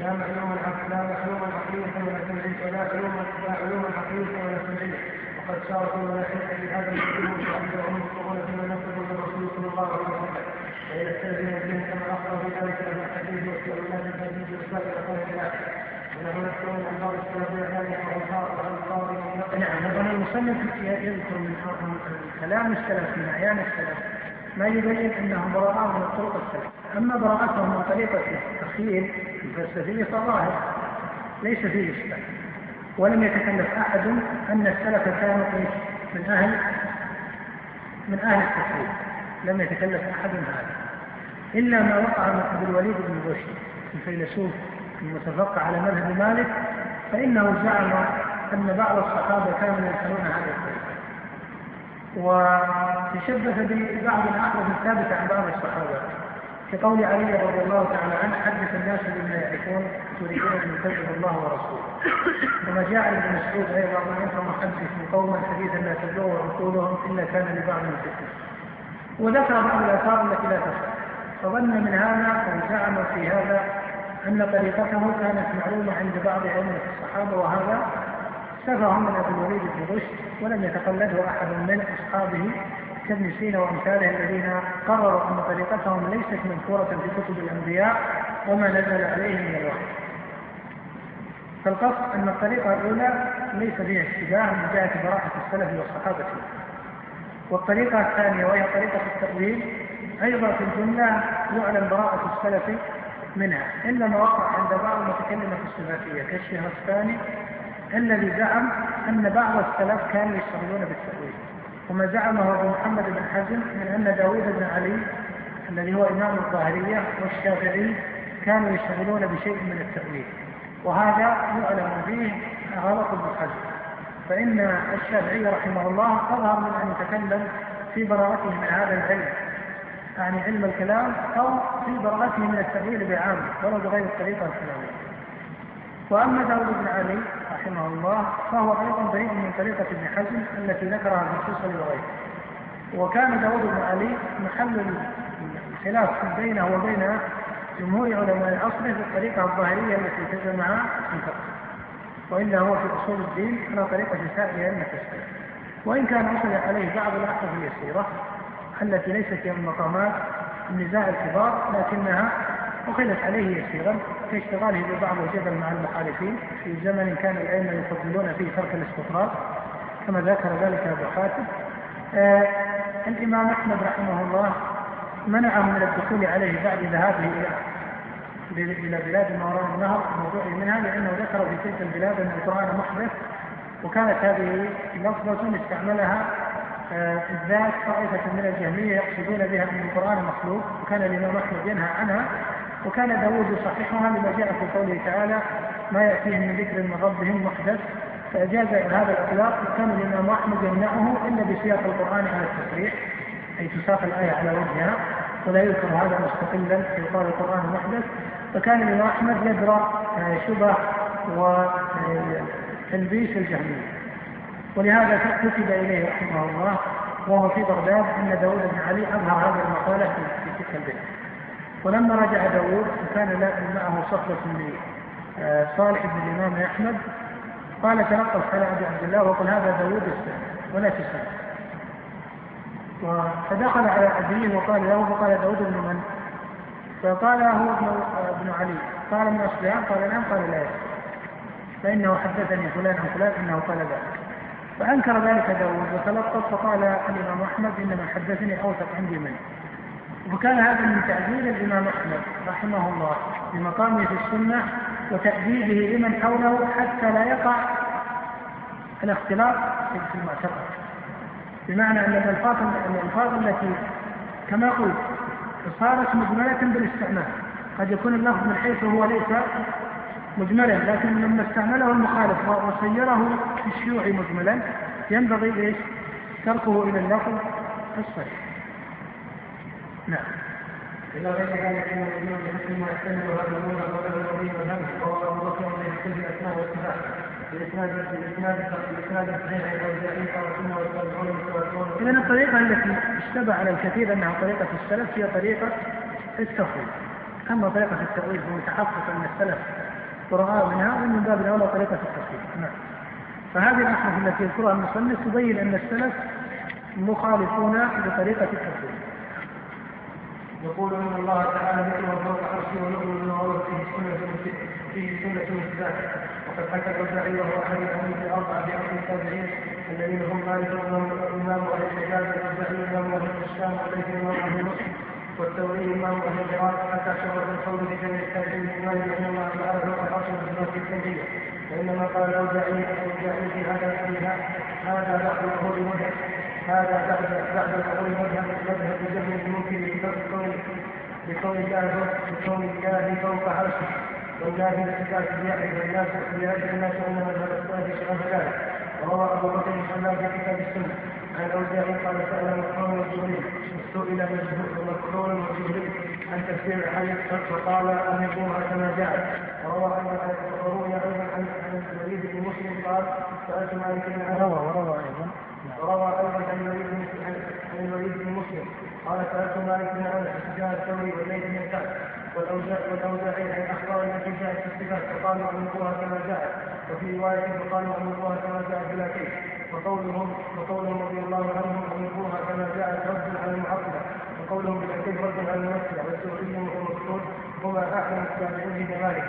لا معلوما لا معلوما عقلية ولا سمعية ولا علوما لا علوما عقلية ولا سمعية وقد صارت الملاحدة بهذا المسلمون وعندهم يخطئون فيما نسب للرسول صلى الله عليه وسلم. استأذن بهم كما أخبر بذلك أهل الحديث واستعمال الحديث وسائر أهل العلم ونحن نسأل عن بعض السلف ذلك وألفاظ نعم هذا المصنف يذكر من كلام السلف من أعيان السلف ما يبين أنهم براء من الطرق السلف. أما براءتهم من طريقة التخيل الفلسفيه فظاهر ليس فيه إشكال. ولم يتكلف أحد أن السلف كانوا من أهل من أهل التخيل لم يتكلف أحد هذا. إلا ما وقع من ابي الوليد بن رشد الفيلسوف المتفقه على مذهب مالك فإنه زعم أن بعض الصحابة كانوا يفعلون هذا الطريق وتشبث ببعض الأحداث الثابتة عن بعض الصحابة. كقول علي رضي الله تعالى عنه حدث الناس بما يعرفون تريدون أن يكذب الله ورسوله. كما جاء ابن مسعود أيضا انت محدث قوما حديثا لا تبلغ عقولهم إلا كان لبعض فتنة. وذكر بعض الآثار التي لا تصح فظن من هذا أو زعم في هذا أن طريقته كانت معلومة عند بعض أئمة الصحابة وهذا سفه من أبي الوليد بن رشد ولم يتقلده أحد من أصحابه. كابن سينا وأمثاله الذين قرروا أن طريقتهم ليست منكوره في كتب الأنبياء وما نزل عليهم من الوحي. فالقصد أن الطريقة الأولى ليس فيها اشتباه من جهة براءة السلف والصحابة والطريقة الثانية وهي طريقة التأويل أيضا في الجملة يعلم براءة السلف منها إلا ما وقع عند بعض المتكلمه الصفاتيه كالشهرستاني الذي زعم أن بعض السلف كانوا يشتغلون بالتأويل وما زعمه أبو محمد بن حزم من أن داوود بن علي الذي هو إمام الظاهرية والشافعي كانوا يشتغلون بشيء من التأويل. وهذا يعلم فيه غلط ابن حزم. فإن الشافعي رحمه الله أظهر من أن يتكلم في براءته من هذا العلم. يعني علم الكلام أو في براءته من التأويل بعامه ولو بغير الطريقة الكلامية وأما داود بن علي رحمه الله فهو أيضا بريء من طريقة ابن حزم التي ذكرها في الفصل وغيره وكان داود بن علي محل الخلاف بينه وبين جمهور علماء عصره في الطريقة الظاهرية التي تجمع الفقه وإلا هو في أصول الدين على طريقة سائر أئمة وإن كان وصل عليه بعض الأحداث اليسيرة التي ليست من مقامات النزاع الكبار لكنها أخذت عليه يسيرا كاشتغاله ببعض الجدل مع المخالفين في زمن كان الأئمة يفضلون فيه ترك الاستطراد كما ذكر ذلك أبو حاتم. آه الإمام أحمد رحمه الله منعه من الدخول عليه بعد ذهابه إلى إلى بلاد ما وراء النهر الموضوع منها لأنه ذكر في تلك البلاد أن القرآن محدث وكانت هذه لفظة استعملها آه الذات طائفة من الجهمية يقصدون بها أن القرآن مخلوق وكان الإمام أحمد ينهى عنها. وكان داود يصححها لما جاء في قوله تعالى ما يأتيهم من ذكر من ربهم محدث فأجاز هذا الإطلاق وكان الإمام أحمد يمنعه إلا بسياق القرآن على التصريح أي تساق الآية على وجهها ولا يذكر هذا مستقلا في قال القرآن محدث فكان الإمام أحمد يدرى شبه وتلبيس الجهمية. ولهذا كتب إليه رحمه الله وهو في بغداد أن داود بن علي أظهر هذه المقالة في تلك البلاد ولما رجع داوود وكان معه صحبة من آه، بن الإمام أحمد قال تنقص على أبي عبد الله. وقل هذا داوود السلام ولا تسلم فدخل على أبيه وقال له فقال داوود بن من؟ فقال له ابن ابن علي. قال من أصلها قال نعم. قال لا فإنه حدثني فلان عن فلان أنه قال ذلك. فأنكر ذلك داوود وتلقف فقال الإمام أحمد إنما حدثني أوثق عندي منه وكان هذا من تعديل الإمام أحمد رحمه الله بمقامه في السنة وتأديبه لمن حوله حتى لا يقع الاختلاط في المعتقد. بمعنى أن الألفاظ الألفاظ التي كما قلت صارت مجملة بالاستعمال. قد يكون اللفظ من حيث هو ليس مجملا لكن لما استعمله المخالف وصيره الشيوع مجملا ينبغي إيش؟ تركه إلى اللفظ الصريح نعم. إلا غير ذلك أن الإمام مسلم يحتمل هذا الأمور قبل الولي والهم وهو أبو بكر من يحتج الأسماء والصفات بإسناد بإسناد بإسناد صحيح والضعيف والسنة والتابعون إذا الطريقة التي اشتبه على الكثير أنها طريقة السلف هي طريقة التفويض أما طريقة التأويل فمتحقق أن السلف براء منها ومن باب الأولى طريقة التفصيل نعم. فهذه الاحاديث التي يذكرها المصنف تبين أن السلف مخالفون لطريقة التفصيل يقول ان الله تعالى ذكر فوق عرشه بما ورد فيه سنة فيه سنة مثبات وقد حكى الاوزاعي وهو أحد الحديث الأربعة في اصل التابعين الذين هم مالك امام أهل الحجاز والاوزاعي امام أهل الشام وليس امام أهل مصر والثوري امام أهل العراق حتى شرط القول بجميع التابعين الإيمان بأن الله تعالى فوق العرش والصفات الكيفيه وانما قال الاوزاعي الاوزاعي في هذا فيها هذا بعد ظهور مذهب هذا بعد بعد ظهور مذهب مذهب جهل الممكن بكون بكون الله بكون الله فوق عرشه. والله بالصفات بيعرف الناس بيعرف الناس أن مذهب السلف شبه ذلك. وروى أبو بكر بن في كتاب السنة. عن الاوزاعي قال سأل مكحول وجبريل سئل مكحول وجبريل عن تفسير الحديث فقال امرها كما جاءت وروى وروي أيضا عن الوليد بن مسلم قال سألت مالك بن روى وروى أيضا. وروى أيضا عن الوليد بن مسلم. قال سالت مالك بن انس سفيان الثوري والليث بن سعد والاوزاعي عن الاخبار التي جاءت في الصفات فقالوا امرها كما جاءت. وفي رواية فقالوا امرها كما جاءت بلا كيف وقولهم وقولهم رضي الله عنهم امرها كما جاءت رد على المعطلة. وقولهم بالكيف رد على الممثله والسعودي والمقصود هما اعلم التابعين بذلك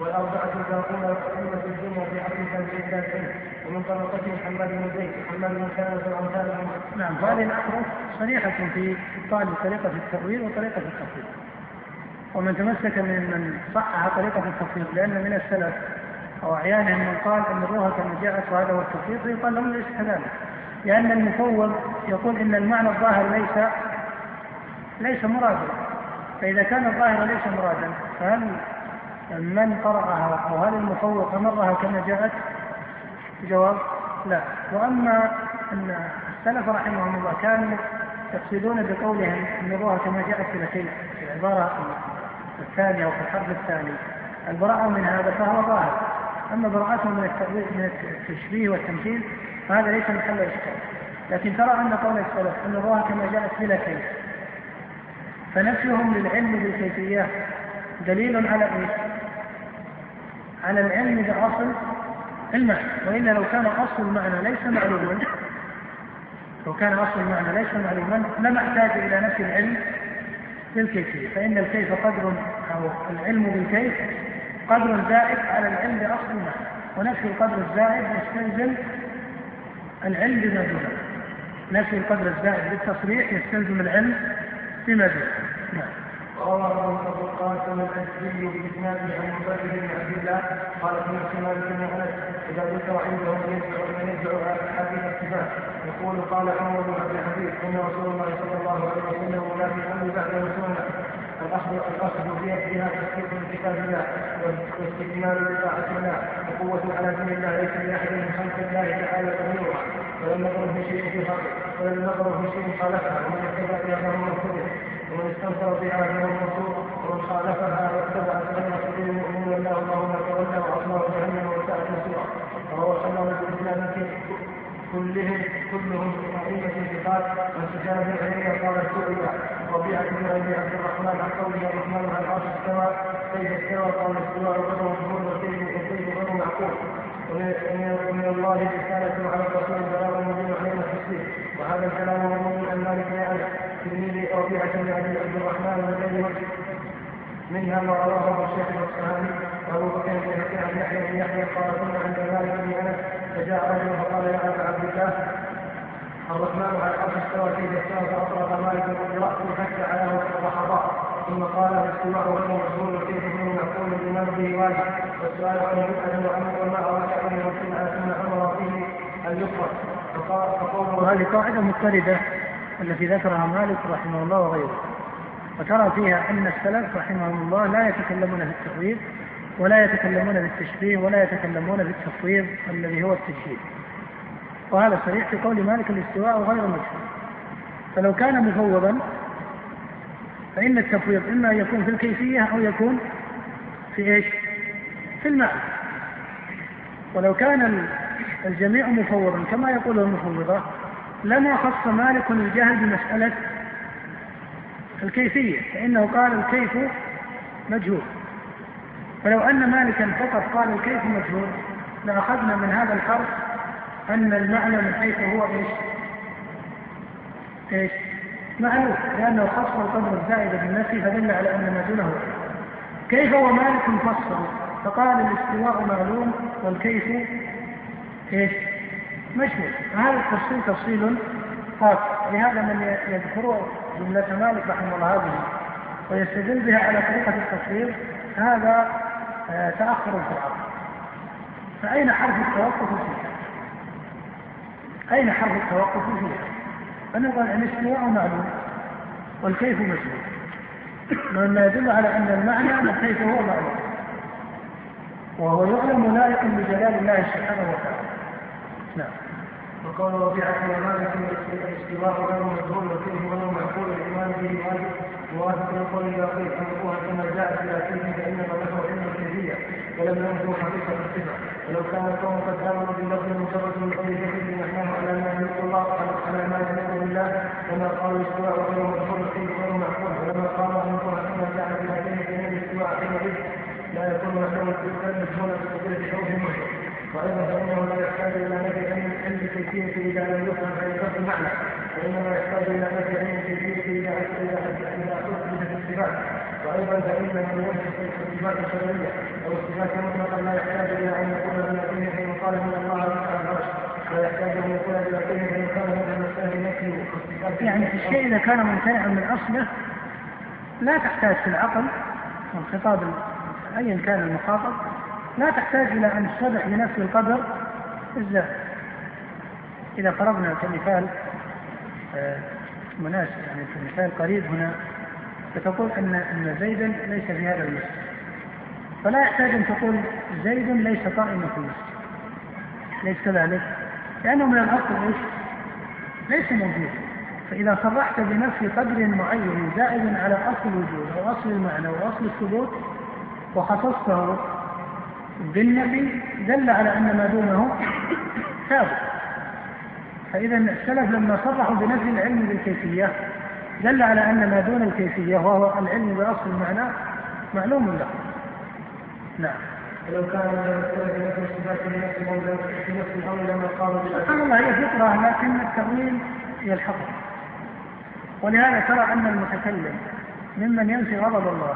والأربعة الباقون أئمة الدنيا في عصر تابعين ومن طبقتهم حماد بن زيد وحماد بن سلمة وأمثال نعم هذه الأحرف صريحة في إبطال طريقة التأويل وطريقة التفصيل ومن تمسك من من صحح طريقة التفصيل لأن من السلف أو أحيانا من قال أن الروح كما جاءت وهذا هو التفصيل فيقال له ليس كذلك. لأن المفوض يقول إن المعنى الظاهر ليس ليس مرادا. فإذا كان الظاهر ليس مرادا فهل من قرأها أو هل المفوض أمرها كما جاءت؟ جواب لا. وأما أن السلف رحمهم الله كانوا يقصدون بقولهم أمروها كما جاءت في الأخير في العبارة الثانية أو في الحرف الثاني البراءة من هذا فهو ظاهر. أما براءتهم من من التشبيه والتمثيل فهذا ليس محل إشكال. لكن ترى أن قول السلف أن الله كما جاءت بلا كيف فنفيهم للعلم بالكيفيات دليل على إيش؟ على العلم بأصل المعنى. وإلا لو كان أصل المعنى ليس معلوما لو كان أصل المعنى ليس معلوما لما احتاج إلى نفي العلم بالكيفية. فإن الكيف قدر أو العلم بالكيف قدر زائد على العلم بأصل المعنى. ونفي القدر الزائد يستلزم العلم بما دونه نفي القدر الزائد بالتصريح يستلزم العلم بما دونه نعم. وروى أبو القاسم الازدي بإسناده عن بن عبد الله قال سمعت مالك بن انس ذكر عنده من يدعو حديث الصفات يقول قال عمر بن عبد الحبيب إن رسول الله صلى الله عليه وسلم لا في الامر بعد سنه الاخذ الأخذ بيدها تصديق من كتاب الله واستكمال بطاعه الله وقوة على دين الله ليس لأحد من خلق الله تعالى تغييرها ولم نظر في شيء في ولم نظر في شيء خالفها. ومن اتبع فهو مرتد ومن استنكر بها فهو المرسول ومن خالفها واتبع سنة سبيل المؤمنين الله اللهم تولى واصلاه جهنم وساءت مصيرا وهو صلى الله كلهم كلهم أئمة ثقات عن سفيان بن عيينة قال سئل ربيعة بن أبي عبد الرحمن عن قوله الرحمن على العرش استوى؟ كيف استوى؟ قال الاستواء غير مشهور وكيف وكيف غير معقول. ومن الله رسالة على الرسول بلاغ مبين علينا التفسير وهذا الكلام مروي عن مالك بن أنس تلميذ ربيعة بن ابي عبد الرحمن من غير منها ما رواه الشيخ الأصفهاني. وابو بكر بن عن يحيى بن يحيى قال كنا عند مالك بن أنس فجاء رجل فقال يا أبا عبد الله الرحمن على العرش استوى كيف استوى فأطلق مالك براسه حتى على اللحظات ثم قال الاستواء غير مجهول وكيف هو معقول الإيمان به واجب. والسؤال عنه بدعه وامر وما اراك ان يمكن ثم أمر فيه أن يقرا وهذه قاعدة مضطردة التي ذكرها مالك رحمه الله وغيره. وترى فيها أن السلف رحمهم الله لا يتكلمون في التحويل ولا يتكلمون بالتشبيه ولا يتكلمون بالتفويض الذي هو التجهيل وهذا صريح في قول مالك الاستواء غير مجهول. فلو كان مفوضا فإن التفويض إما أن يكون في الكيفية أو يكون في إيش؟ في المعنى. ولو كان الجميع مفوضا كما يقول المفوضة لما خص مالك الجهل بمسألة الكيفية فإنه قال الكيف مجهول. فلو أن مالكا فقط قال الكيف مجهول لأخذنا من هذا الحرف أن المعنى من حيث هو إيش؟ إيش؟ معلوم لأنه خص القدر الزائد بالنفي فدل على أن ما دونه كيف ومالك فصل فقال الاستواء معلوم والكيف إيش؟ مشهور هذا التفصيل تفصيل خاص لهذا من يذكر جملة مالك رحمه الله هذه ويستدل بها على طريقة التفصيل هذا تأخر في العقل فأين حرف التوقف فيها؟ أين حرف التوقف فيها؟ فنقول الاستواء معلوم؟ والكيف مشهور مما يدل على أن المعنى حيث هو معلوم. وهو يعلم لائق بجلال الله سبحانه وتعالى. نعم. وقال ربيعة ومالك الاستواء غير مجهول وفيه غير معقول الايمان به واجب موافق لقول الباقي امرها كما جاء في الاكيد فإنما له علم الكيفيه ولم ينفوا حقيقه الصفة. ولو كان القوم قد آمنوا باللفظ مجرد من قول جهل نحنه على ما يليق الله على ما يليق بالله كما قالوا الاستواء غير مجهول وفيه غير معقول ولما قالوا امرها كما جاء في الاكيد فان الاستواء حينئذ لا يكون في الكلمة مجهولا بقدره خوف مجهول وأيضا فانه لا يحتاج إلى نفي علم اذا لم يفهم فيفهم المعنى وانما يحتاج إلى نفي علم الكيفيه اذا اذا اذا اثبتت الصفات فانه يوجه الصفات مطلقا لا يحتاج إلى ان يكون قال من الله على العرش ان يكون مسائل نفي يعني الشيء اذا كان ممتنعا من اصله لا تحتاج في العقل والخطاب ايا كان المخاطب لا تحتاج إلى أن تصرح بنفس القدر الزاد إذا فرضنا كمثال آه، مناسب يعني كمثال قريب هنا فتقول أن أن زيدا ليس في هذا المسجد فلا يحتاج أن تقول زيد ليس قائما في المسجد ليس كذلك؟ لأنه من الأصل إيش؟ ليس موجود. فإذا صرحت بنفي قدر معين زائد على أصل الوجود أو أصل المعنى وأصل الثبوت وخصصته بالنبي دل على أن ما دونه ثابت. فإذا السلف لما صرحوا بنفي العلم بالكيفية دل على أن ما دون الكيفية وهو العلم بأصل المعنى معلوم له. نعم. ولو كان بنفس صفات النفس في نفس الأمر لما قال سبحان الله هي فطرة لكن التأويل يلحقه. ولهذا ترى أن المتكلم ممن ينفي غضب الله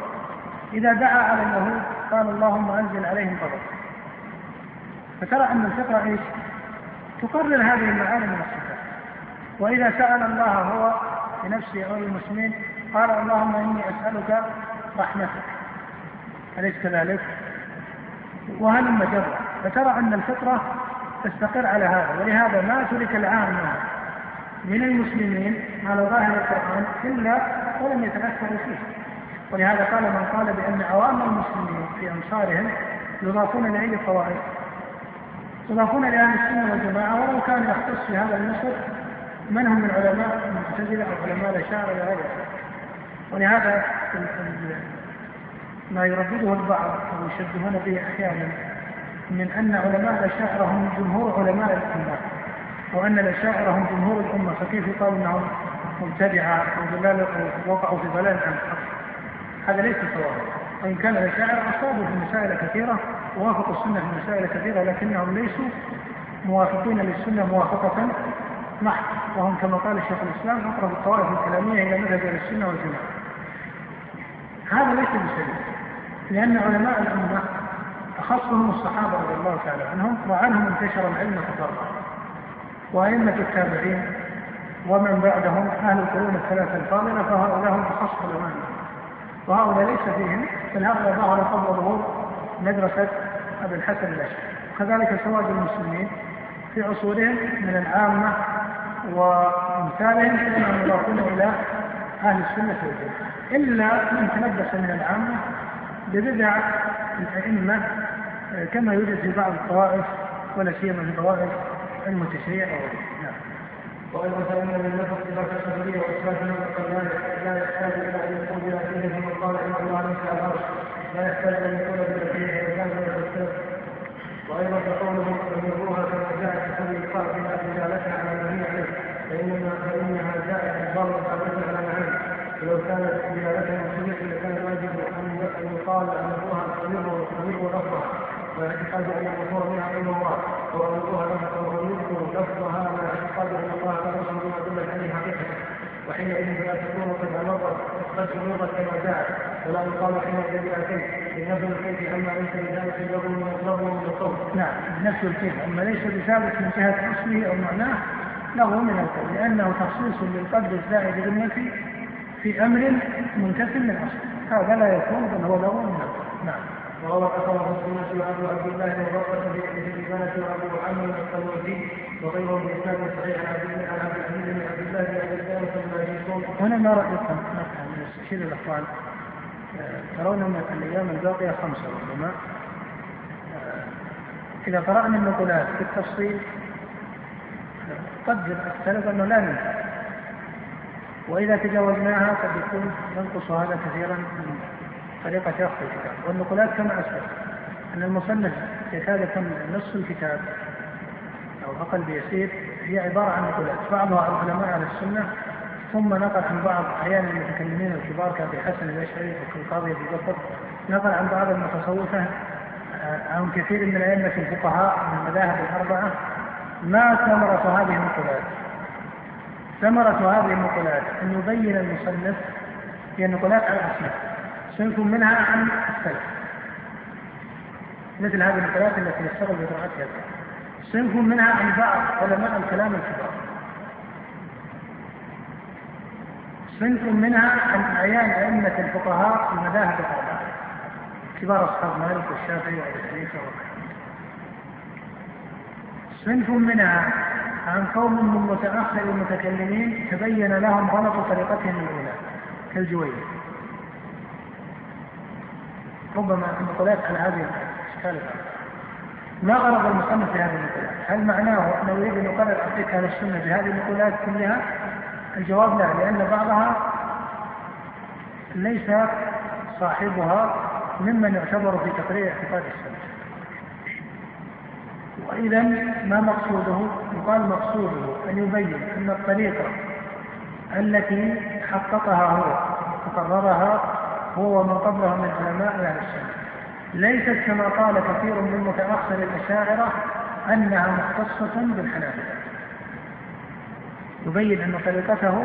إذا دعا على اليهود قال اللهم أنزل عليهم غضب فترى أن الفطرة إيش؟ تقرر هذه المعاني من الصفات. وإذا سأل الله هو لنفسه أو للمسلمين قال اللهم إني أسألك رحمتك. أليس كذلك؟ وهلم جرا فترى أن الفطرة تستقر على هذا. ولهذا ما ترك العامة من المسلمين على ظاهر القرآن إلا ولم يتأثروا فيه. ولهذا قال من قال بأن عوام المسلمين في أمصارهم يضافون لأي طوائف يضافون لأهل السنة والجماعة ولو كان يختص في هذا النصر من هم من علماء المعتزلة أو علماء الأشاعرة غيره ولهذا ما يردده البعض أو يشبهون به أحيانا من أن علماء الأشاعرة هم جمهور علماء الأمة وأن الأشاعرة هم جمهور الأمة فكيف يقال أنهم مبتدعة أو ضلال وقعوا في ضلال عن الحق؟ هذا ليس صوابا وإن كان الأشاعرة أصابوا في مسائل كثيرة ووافقوا السنة في مسائل كثيرة لكنهم ليسوا موافقين للسنة موافقة محض وهم كما قال الشيخ الإسلام أقرب الطوائف الكلامية إلى مذهب السنة والجماعة. هذا ليس بسبيل لأن علماء الأمة أخصهم الصحابة رضي الله تعالى عنهم وعنهم انتشر العلم تفرقا وأئمة التابعين ومن بعدهم أهل القرون الثلاثة الفاضلة فهؤلاء هم أخص علماء وهؤلاء ليس فيهم بل هؤلاء ظهر قبل ظهور مدرسة أبي الحسن الأشعري. وكذلك سواد المسلمين في عصورهم من العامة وأمثالهم فإنهم يضافون إلى أهل السنة والجماعة. إلا من تلبس من العامة ببدع الأئمة كما يوجد في بعض الطوائف ولا سيما في طوائف المتشريع نعم وأيضا فان من نفس صفات الخبريه وإثبات المطلق لا يحتاج إلى أن يكون بلا فيه ثم قال إن الله ليس على العرش. لا يحتاج أن يكون بلا فيه وكان من وأيضا فقوله فمروها كما جاء في قول القائل إلى دلالتها على ما هي عليه فانما فانها جاءت الضر ثابته على معاني ولو كانت دلالتها صحيحه لكان الواجب أن يقال إن روها تمر لفظها واعتقاد ان المشهور منها علم الله وغيرها وهو يذكر لفظها مع اعتقاد ان الله رسم بما دلت عليه حقيقته وحينئذ فلا تكون قد نظر قد نظرت كما جاءت ولا يقال حينئذ باتيت لنفي الكيف أما ليس بذلك لفظ من القول. نعم. نفي الكيف أما ليس بثابت من جهة اصله أو معناه له من القول لأنه تخصيص للقدر الزائد بالنفي في أمر منتفي من أصله. هذا لا يكون بل هو له من القول نعم. وروى أثره السنة وأبو عبد الله وغرة في الإبانة وأبو محمد الطلوسي وغيره بإسناد صحيح عن عبد عبد العزيز بن عبد الله بن أبي ثابت الماجيسون. هنا ما رأيكم من استشير الأخوان ترون أن الأيام الباقية خمسة ربما إذا قرأنا النقولات بالتفصيل قد السلف أنه لا ننفع وإذا تجاوزناها قد يكون ينقص هذا كثيرا من طريقة شرح الكتاب. والنقولات كما أسلف أن المصنف يكاد يكون نصف الكتاب أو أقل بيسير هي عبارة عن نقولات بعضها العلماء على السنة ثم نقل عن بعض أحيانا المتكلمين الكبار كأبي حسن الأشعري وكالقاضي أبي بكر نقل عن بعض المتصوفة عن كثير من أئمة الفقهاء من المذاهب الأربعة ما ثمرة هذه النقولات ثمرة هذه النقولات أن يبين المصنف هي النقولات على أسماء صنف منها عن السلف مثل هذه النقولات التي يشتغل بقراءتها صنف منها عن بعض علماء الكلام الكبار. صنف منها عن أعيان أئمة الفقهاء المذاهب الأربعة كبار أصحاب مالك والشافعي وأبي حنيفة صنف منها عن قوم من متأخر المتكلمين تبين لهم غلط طريقتهم الأولى كالجويني ربما النقولات على هذه الإشكال ما غرض المصنف في هذه النقولات؟ هل معناه أنه يريد أن يقرر عقيده أهل السنة بهذه النقولات كلها؟ الجواب لا لأن بعضها ليس صاحبها ممن يعتبر في تقرير اعتقاد السنة. وإذا ما مقصوده؟ يقال مقصوده أن يبين أن الطريقة التي حققها هو وقررها هو ومن قبله من علماء أهل السنة. ليست كما قال كثير من متأخر الأشاعرة أنها مختصة بالحنابلة. يبين أن طريقته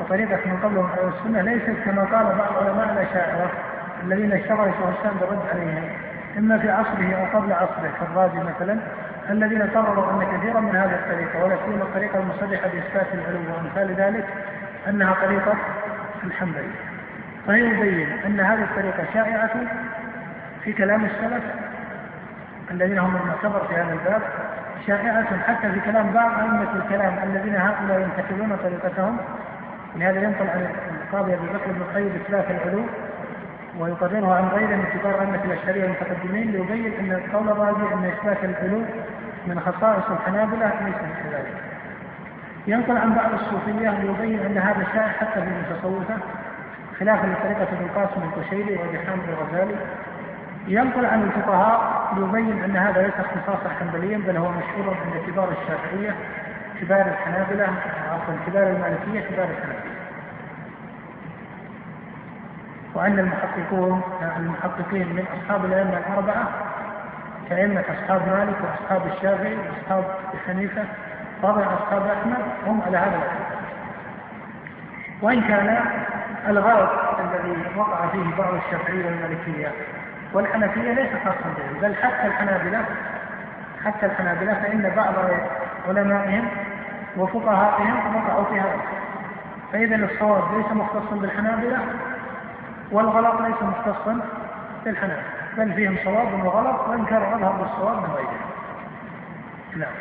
وطريقة من قبله من أهل السنة ليست كما قال بعض علماء الأشاعرة الذين اشتغل شيخ الاسلام بالرد عليهم إما في عصره أو قبل عصره كالرازي مثلا الذين قرروا أن كثيرا من هذه الطريقة ولا سيما الطريقة المصرحة بإثبات العلو وأمثال ذلك أنها طريقة الحنبلية. فيبين أن هذه الطريقة شائعة في كلام السلف الذين هم المعتبر في هذا الباب شائعة حتى في كلام بعض أئمة الكلام الذين هؤلاء ينتقدون طريقتهم لهذا ينقل عن القاضي أبي بكر بن القيم إثبات العلو ويقرره عن غيره من كبار أئمة الأشعرية المتقدمين ليبين أن القول الراجع أن إثبات العلو من خصائص الحنابلة ليس كذلك. ينقل عن بعض الصوفية ليبين أن هذا شائع حتى في المتصوفة خلافا لطريقة ابن القاسم القشيري وابي حامد الغزالي ينقل عن الفقهاء ليبين أن هذا ليس اختصاصا حنبليا بل هو مشهور عند كبار الشافعية كبار الحنابلة عفوا كبار المالكية كبار الحنابلة. وأن المحققون المحققين من أصحاب الأئمة الأربعة كأئمة أصحاب مالك وأصحاب الشافعي وأصحاب حنيفة طبعا أصحاب أحمد هم على هذا الاعتقاد وإن كان الغرض الذي وقع فيه بعض الشافعية والمالكية والحنفية ليس خاصا بهم بل حتى الحنابلة. حتى الحنابلة فإن بعض علمائهم وفقهائهم وقعوا في هذا. فإذا الصواب ليس مختصا بالحنابلة والغلط ليس مختصا بالحنابلة. بل فيهم صواب وغلط وإن كان أظهر بالصواب من غيرهم. نعم.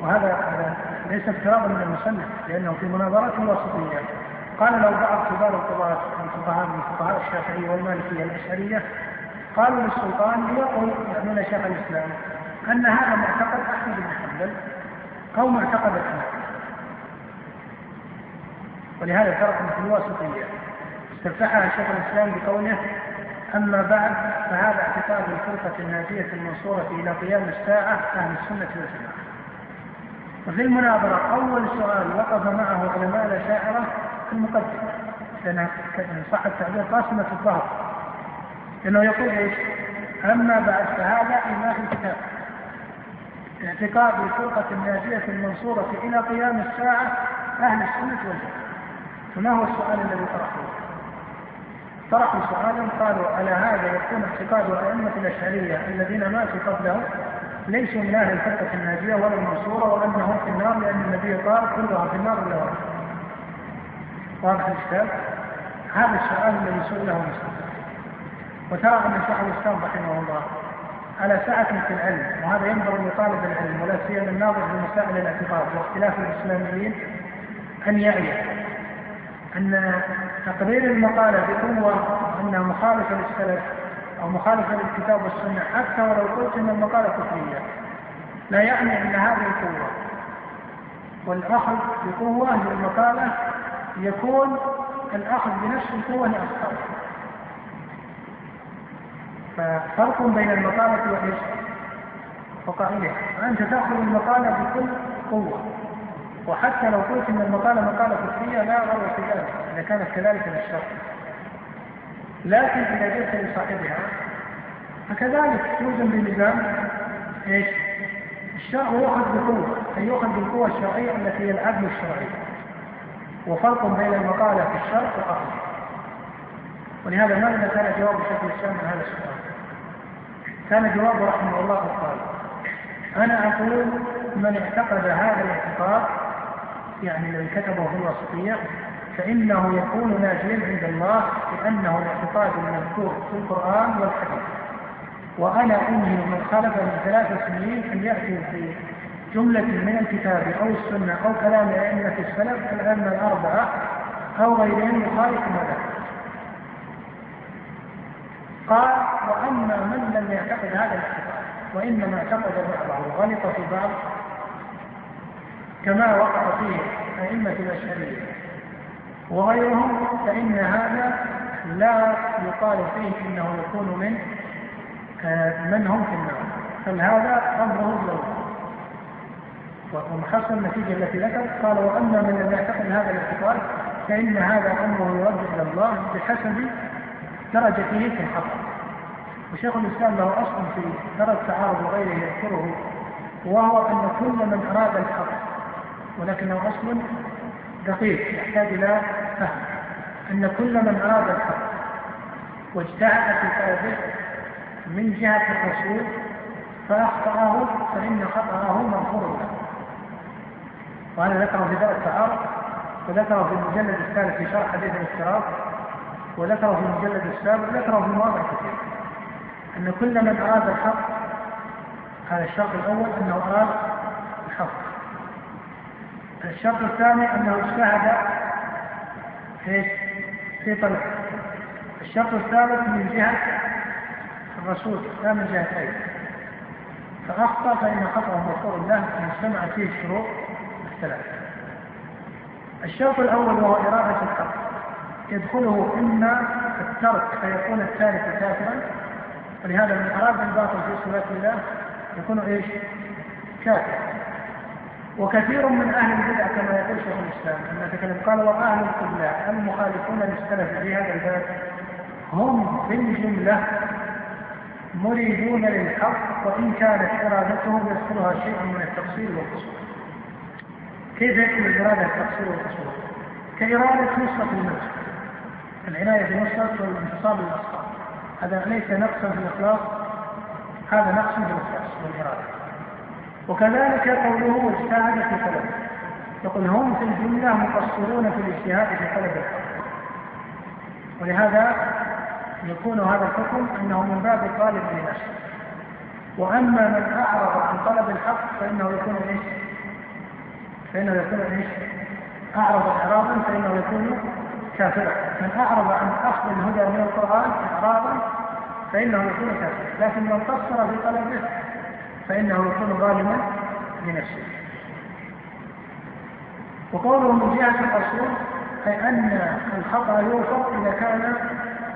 وهذا ليس افتراضا من المصنف لأنه في مناظرات وسطية. قال لو بعض كبار القضاة من فقهاء من فقهاء الشافعية والمالكية الأشعرية قالوا للسلطان ليقل يعنون شيخ الإسلام أن هذا معتقد أحمد بن حنبل أو معتقد الحنابله ولهذا فرق في الواسطيه استفتحها شيخ الإسلام بقوله أما بعد فهذا اعتقاد الفرقة الناجية المنصورة إلى قيام الساعة أهل السنة والجماعة. وفي المناظرة أول سؤال وقف معه علماء الأشاعرة في المقدمة لأنها صح التعبير قاسمة الظهر لأنه يقول إيش؟ أما بعد فهذا ما في الكتاب اعتقاد الفرقة الناجية المنصورة إلى قيام الساعة أهل السنة والجماعة فما هو السؤال الذي طرحه؟ طرحوا سؤالا قالوا على هذا يكون اعتقاد الأئمة الأشعرية الذين ماتوا قبله ليسوا من أهل الفرقة الناجية ولا المنصورة وأنهم في النار لأن النبي قال كلها في النار إلا واحد واضح الإشكال؟ هذا السؤال الذي سئله مسلم وترى أن شيخ الإسلام رحمه الله على سعة في العلم وهذا ينبغي لطالب العلم ولا سيما الناظر في مسائل الاعتقاد واختلاف الإسلاميين أن يعي أن تقرير المقالة بقوة أنها مخالفة للسلف أو مخالفة للكتاب والسنة حتى ولو قلت أن المقالة كفرية. لا يعني أن هذه القوة. والأخذ بقوة للمقالة يكون الأخذ بنفس القوة لأصحابه. ففرق بين المقالة وإيش؟ وقائلها فأنت تأخذ المقالة بكل قوة. وحتى لو قلت إن المقالة مقالة كفرية لا غرو في ذلك إذا كانت كذلك للشرط. لكن إذا جئت لصاحبها فكذلك توزن بميزان إيش؟ الشرع يؤخذ بقوة أي يؤخذ بالقوة الشرعية التي هي العدل الشرعي وفرق بين المقالة في الشرع وأخذ ولهذا ماذا كان جواب شيخ الإسلام عن هذا السؤال؟ كان جوابه رحمه الله قال أنا أقول من اعتقد هذا الاعتقاد يعني الذي كتبه في الوسطية فإنه يكون ناجيا عند الله لأنه الاعتقاد المذكور في القرآن والحديث. وأنا أنهي من خلف من ثلاث سنين أن يأتي في جملة من الكتاب أو السنة أو كلام أئمة السلف الأئمة الأربعة أو غيرهم يخالف ما قال وأما من لم يعتقد هذا الاعتقاد وإنما اعتقد بعضه وغلط في بعض كما وقع فيه أئمة الأشعرية. وغيرهم فإن هذا لا يقال فيه إنه يكون من من هم في النار. بل هذا أمره لو ومحصل النتيجة التي ذكر قال وأما من لم يعتقد هذا الاعتقاد فإن هذا أمره يرد إلى الله بحسب درجته في الخطأ وشيخ الإسلام له أصل في ترى التعارض وغيره يذكره وهو أن كل من أراد الحق ولكنه أصل دقيق يحتاج إلى فهم. أن كل من أراد الحق واجتهد في طلبه من جهة الرسول فأخطأه فإن خطأه مغفور له وهذا ذكره في دار التعارض وذكره في المجلد الثالث في شرح حديث الافتراض وذكره في المجلد السابق وذكره في مواضع كثيرة. أن كل من أراد الحق هذا الشرط الأول أنه أراد الشرط الثاني أنه اجتهد في في طلب الشرط الثالث من جهة الرسول لا من غيره فأخطأ فإن خطأه مغفور له إن اجتمعت فيه الشروط الثلاثة الشرط الأول وهو إرادة الحق يدخله إما الترك فيكون الثالث كافرا. ولهذا من أراد الباطل في صلاة الله يكون إيش؟ كافرا. وكثير من أهل البدع كما يقول شيخ الإسلام كما تكلم قال وأهل القبلة المخالفون للسلف في هذا الباب هم في الجمله مريدون للحق وإن كانت إرادتهم يدخلها شيء من التقصير والقصور. كيف يكون الاراده التقصير والقصور؟ كإرادة نصرة النفس العناية بنصره والانتصاب للاصحاب هذا ليس نقصا في الإخلاص هذا نقص في الإخلاص والإرادة وكذلك قوله اجتهد في طلبه. يقول هم في الجملة مقصرون في الاجتهاد في طلب ولهذا يكون هذا الحكم إنه من باب طالب لنفسه. وأما من أعرض عن طلب الحق فإنه يكون إيش؟ فإنه يكون إيش؟ أعرض اعراضا فإنه يكون كافرا. من أعرض عن أخذ الهدى من القرآن اعراضا فإنه يكون كافرا. لكن من قصر في طلبه فإنه يكون ظالما لنفسه. وقوله من جهة الأصول أي أن الخطأ يوفق إذا كان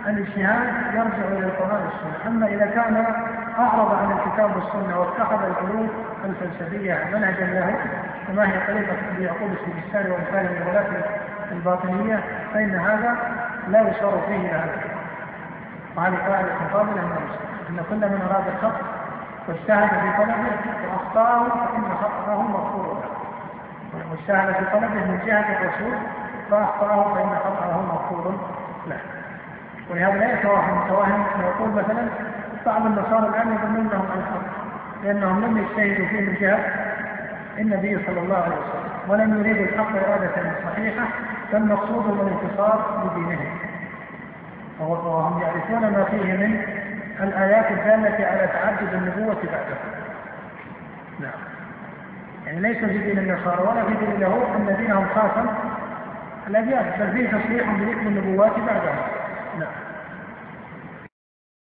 الاجتهاد يرجع إلى القرآن والسنة، أما إذا كان أعرض عن الكتاب والسنة واتخذ العلوم الفلسفية منهجا له كما هي طريقة يعقوب السجستاني وأمثاله من الولاة الباطنية فإن هذا لا يشار فيه إلى هذا. وهذه قاعدة مقابلة من أن كل من أراد الخط واجتهد في طلبه وأخطأه فإن خطأه مغفور له. واجتهد في طلبه من جهة الرسول فأخطأه فإن خطأه مغفور له. ولهذا لا يتوهم توهم يقول مثلا بعض النصارى الآن يظنون على الحق لأنهم لم يجتهدوا فيه من جهة النبي صلى الله عليه وسلم ولم يريدوا الحق إرادة صحيحة فالمقصود هو الانتصار لدينهم. وهم يعرفون ما فيه من الآيات الدالة على تعدد النبوة بعده. نعم. يعني ليس في دين النصارى ولا في دين اليهود أن دينهم خاتم الأديان بل فيه تصريح بذكر النبوات بعدها